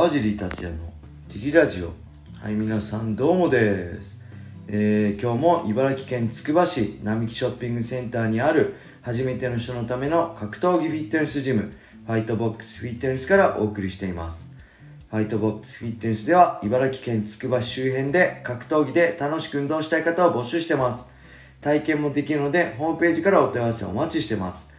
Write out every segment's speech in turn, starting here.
川尻達也のジリラジオ。はい皆さんどうもです、えー今日も茨城県つくば市並木ショッピングセンターにある初めての人のための格闘技フィットネスジムファイトボックスフィットネスからお送りしています。ファイトボックスフィットネスでは茨城県つくば市周辺で格闘技で楽しく運動したい方を募集してます。体験もできるのでホームページからお問い合わせお待ちしてます。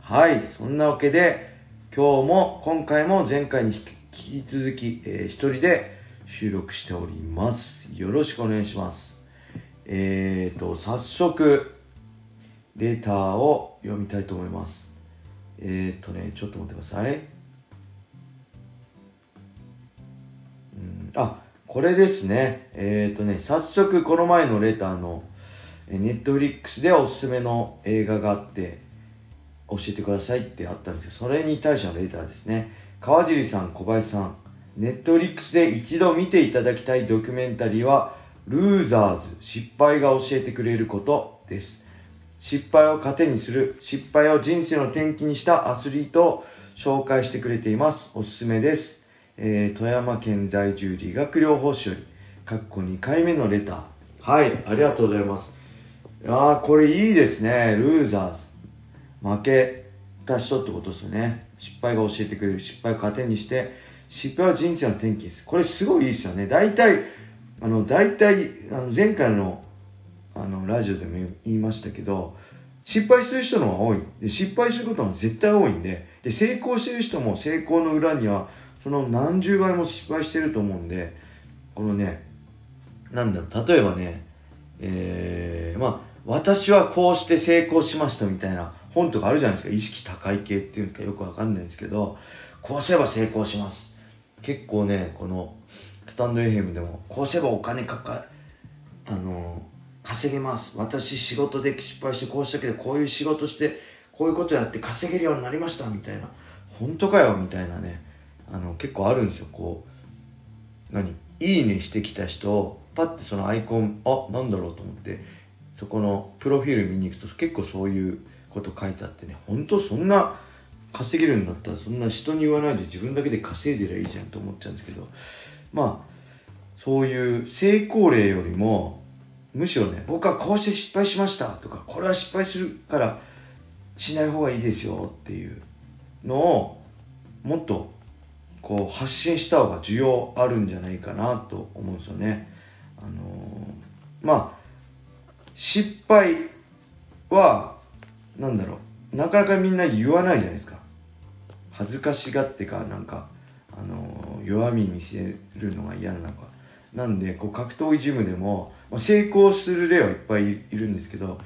はいそんなわけで今日も今回も前回に引き続き、えー一人で収録しております。よろしくお願いします。えーと早速レターを読みたいと思います。えーとねちょっと待ってください。うんあこれですね。えーとね早速この前のレターのネットフリックスでおすすめの映画があって教えてくださいってあったんですけどそれに対してのレターですね。川尻さん小林さんネットリックスで一度見ていただきたいドキュメンタリーはルーザーズ失敗が教えてくれることです。失敗を糧にする失敗を人生の転機にしたアスリートを紹介してくれています。おすすめです、えー富山県在住理学療法士よりかっこ2回目のレター。はいありがとうございます。いやーこれいいですね。ルーザーズ。負けた人ってことですよね。失敗が教えてくれる失敗を糧にして失敗は人生の転機です。これすごいいいですよね。大体あの大体あの前回のあのラジオでも言いましたけど失敗する人の方が多い。で失敗することが絶対多いんでで成功してる人も成功の裏にはその何十倍も失敗してると思うんでこのねなんだろう例えばねえー、まあ私はこうして成功しましたみたいな本とかあるじゃないですか。意識高い系っていうんですか。よくわかんないんですけどこうすれば成功します。結構ねこのスタンド FM でもこうすればお金かかあの稼げます。私仕事で失敗してこうしたけどこういう仕事してこういうことやって稼げるようになりましたみたいな。本当かよみたいなねあの結構あるんですよ。こう何？いいねしてきた人をパッてそのアイコンあなんだろうと思ってそこのプロフィール見に行くと結構そういうこと書いてあってね本当そんな稼げるんだったらそんな人に言わないで自分だけで稼いでりゃいいじゃんと思っちゃうんですけどまあそういう成功例よりもむしろね僕はこうして失敗しましたとかこれは失敗するからしない方がいいですよっていうのをもっとこう発信した方が需要あるんじゃないかなと思うんですよね。あのーまあ失敗はなんだろう。なかなかみんな言わないじゃないですか。恥ずかしがってかなんか、あの弱み見せるのが嫌なのか。なんでこう格闘技ジムでも、まあ成功する例はいっぱいいるんですけど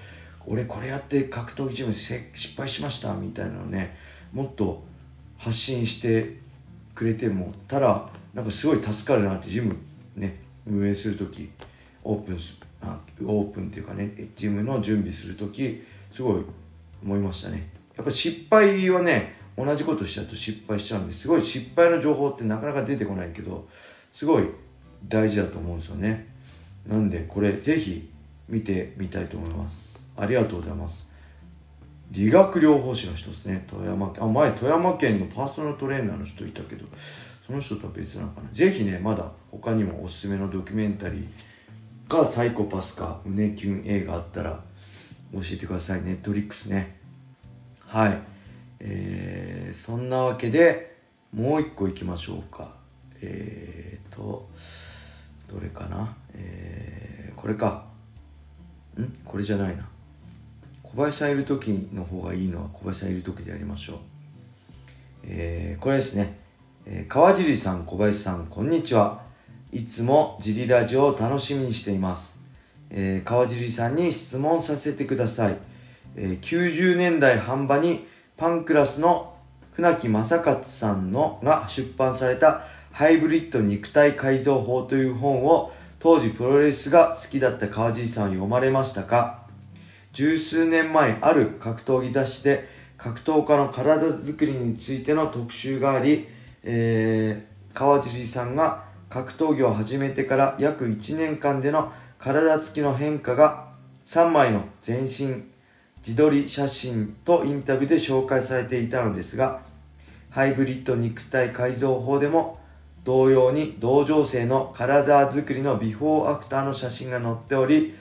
俺これやって格闘技ジム失敗しましたみたいなのねもっと発信してくれてもたらなんかすごい助かるなってジムね運営する時オープンすあオープンっていうかねジムの準備する時すごい思いましたね。やっぱ失敗はね同じことしちゃうと失敗しちゃうんですごい失敗の情報ってなかなか出てこないけどすごい大事だと思うんですよね。なんでこれぜひ見てみたいと思います。ありがとうございます。理学療法士の人ですね。富山県あ前富山県のパーソナルトレーナーの人いたけどその人とは別なのかな。ぜひねまだ他にもおすすめのドキュメンタリーかサイコパスか胸キュン映画あったら教えてくださいネットリックスね。はい。えー、そんなわけでもう一個いきましょうか。えーとどれかな。えー、これか。ん？これじゃないな。小林さんいる時の方がいいのは小林さんいる時でやりましょう。えー、これですね、えー川尻さん小林さんこんにちは。いつもジリラジオを楽しみにしています、えー川尻さんに質問させてください、えー90年代半ばにパンクラスの船木正勝さんのが出版されたハイブリッド肉体改造法という本を当時プロレスが好きだった川尻さんは読まれましたか？十数年前ある格闘技雑誌で格闘家の体づくりについての特集があり、えー川尻さんが格闘技を始めてから約1年間での体つきの変化が3枚の全身自撮り写真とインタビューで紹介されていたのですがハイブリッド肉体改造法でも同様に同情生の体作りのビフォーアフターの写真が載っており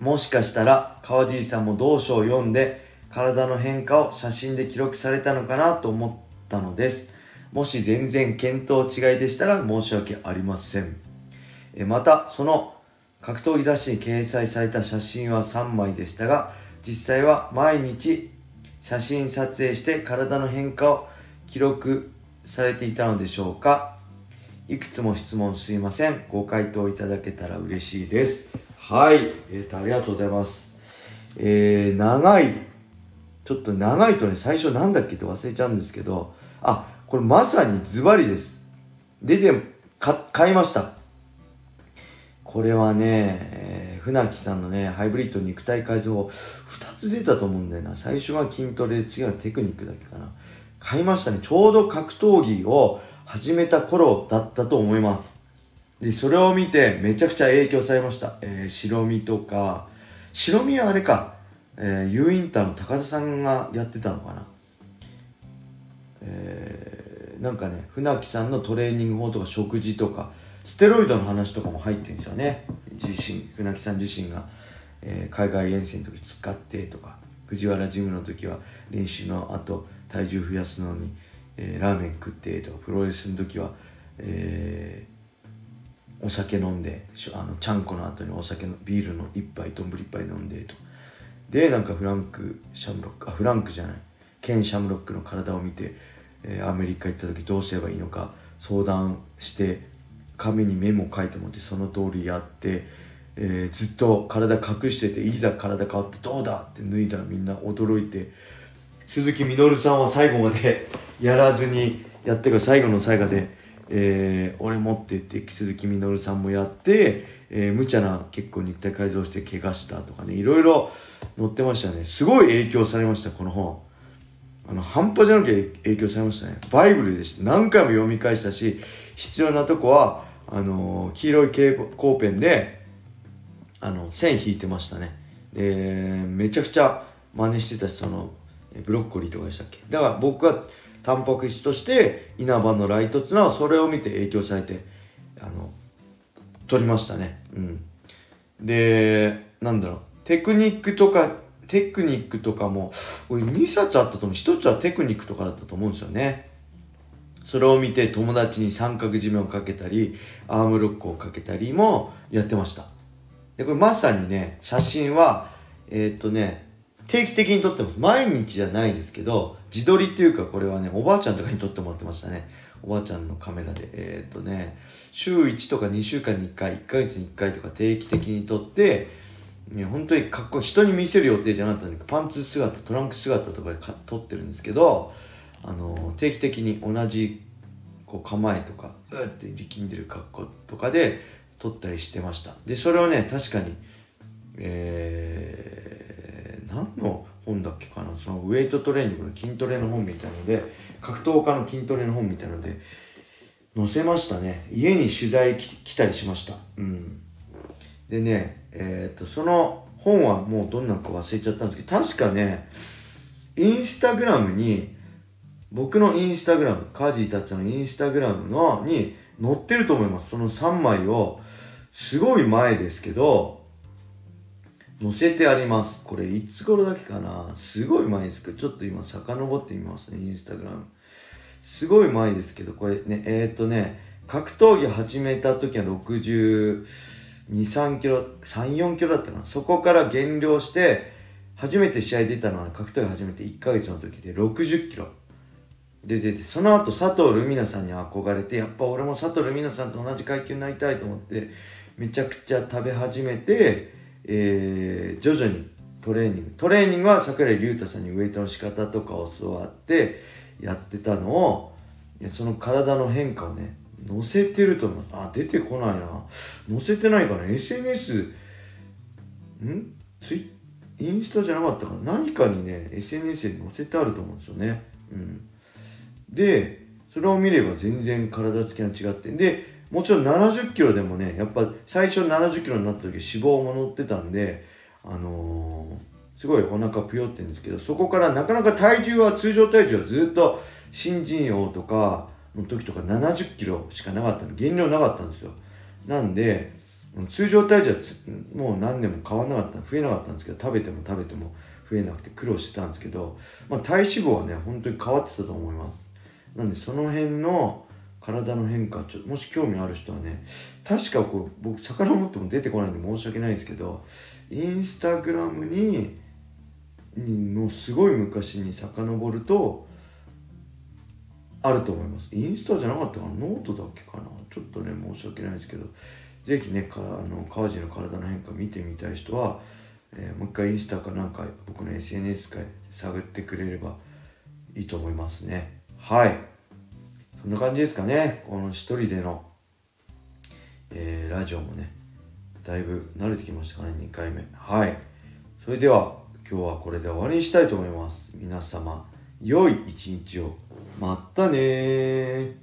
もしかしたら川尻さんも同書を読んで体の変化を写真で記録されたのかなと思ったのです。もし全然見当違いでしたら申し訳ありません。えまたその格闘技雑誌に掲載された写真は3枚でしたが実際は毎日写真撮影して体の変化を記録されていたのでしょうか。いくつも質問すいません。ご回答いただけたら嬉しいです。はい。えーとありがとうございます。えー、長い。ちょっと長いとね最初なんだっけって忘れちゃうんですけど。あこれまさにズバリです。出て買いました。これはね、えー、船木さんのね、ハイブリッド肉体改造法、2つ出たと思うんだよな。最初が筋トレ、次はテクニックだけかな。買いましたね。ちょうど格闘技を始めた頃だったと思います。で、それを見てめちゃくちゃ影響されました。えー、白身とか、白身はあれか、えー、ユーインターの高田さんがやってたのかな。えー、なんかね、船木さんのトレーニング法とか食事とか、ステロイドの話とかも入ってるんですよね。自身船木さん自身が、えー、海外遠征の時使ってとか藤原ジムの時は練習の後体重増やすのに、えー、ラーメン食ってとかプロレスの時は、えー、お酒飲んであのちゃんこの後にお酒のビールの1杯丼1杯飲んでと。でなんかフランクシャムロックあフランクじゃない。ケン・シャムロックの体を見て、えー、アメリカ行った時どうすればいいのか相談して紙にメモ書いてもってその通りやって、えー、ずっと体隠してていざ体変わってどうだって脱いだらみんな驚いて鈴木みのるさんは最後まで やらずにやってから最後の最後で、えー、俺持ってって鈴木みのるさんもやって、えー、無茶な結構肉体改造して怪我したとかねいろいろ載ってましたね。すごい影響されましたこの本。あの半端じゃなきゃ影響されましたね。バイブルでした。何回も読み返したし必要なとこはあの黄色い蛍光ペンであの線引いてましたね。でめちゃくちゃ真似してたしそのブロッコリーとかでしたっけ？だから僕はタンパク質として稲葉のライトツナはそれを見て影響されてあの取りましたね。うん。でなんだろう。テクニックとかテクニックとかもこれ2冊あったと思う。1つはテクニックとかだったと思うんですよね。それを見て友達に三角締めをかけたり、アームロックをかけたりもやってました。で、これまさにね、写真は、えー、っとね、定期的に撮ってます。毎日じゃないですけど、自撮りっていうかこれはね、おばあちゃんとかに撮ってもらってましたね。おばあちゃんのカメラで。えー、っとね、週1とか2週間に1回、1ヶ月に1回とか定期的に撮って、ね、本当にかっこいい。人に見せる予定じゃなかったんで、パンツ姿、トランク姿とかで撮ってるんですけど、あの定期的に同じこう構えとかうって力んでる格好とかで撮ったりしてました。でそれをね確かにえー、何の本だっけかな？そのウェイトトレーニングの筋トレの本みたいので格闘家の筋トレの本みたいので載せましたね。家に取材来たりしました。うん。でねえっ、とその本はもうどんなのか忘れちゃったんですけど確かねインスタグラムに僕のインスタグラム、カジーたちのインスタグラムのに載ってると思います。その3枚を、すごい前ですけど、載せてあります。これいつ頃だけかなすごい前ですけど、ちょっと今遡ってみますね、インスタグラム。すごい前ですけど、これね、えー、っとね、格闘技始めた時は62、3キロ、3、4キロだったかな。そこから減量して、初めて試合出たのは格闘技始めて1ヶ月の時で60キロ。で出てその後佐藤ルミナさんに憧れてやっぱ俺も佐藤ルミナさんと同じ階級になりたいと思ってめちゃくちゃ食べ始めて、えー、徐々にトレーニングトレーニングは櫻井隆太さんにウェイトの仕方とかを教わってやってたのをその体の変化をね載せてると思う。あ出てこないな。載せてないかな。SNS ん？ツイインスタじゃなかったかな。何かにね SNS に載せてあると思うんですよね。うん。でそれを見れば全然体つきが違ってでもちろん70キロでもねやっぱ最初70キロになった時脂肪も乗ってたんであのー、すごいお腹ぷよってんですけどそこからなかなか体重は通常体重はずっと新人王とかの時とか70キロしかなかったの。減量なかったんですよ。なんで通常体重はもう何年も変わんなかった増えなかったんですけど食べても食べても増えなくて苦労してたんですけど、まあ、体脂肪はね本当に変わってたと思います。なんでその辺の体の変化ちょもし興味ある人はね確かこう僕遡っても出てこないんで申し訳ないですけどインスタグラムにのすごい昔に遡るとあると思います。インスタじゃなかったかな？ノートだっけかな？ちょっとね申し訳ないですけど是非ねかあの川地の体の変化見てみたい人は、えー、もう一回インスタかなんか僕の SNS か探ってくれればいいと思いますね。はい。そんな感じですかね。この一人での、えー、ラジオもねだいぶ慣れてきましたかね。2回目。はい。それでは今日はこれで終わりにしたいと思います。皆様良い一日を。またね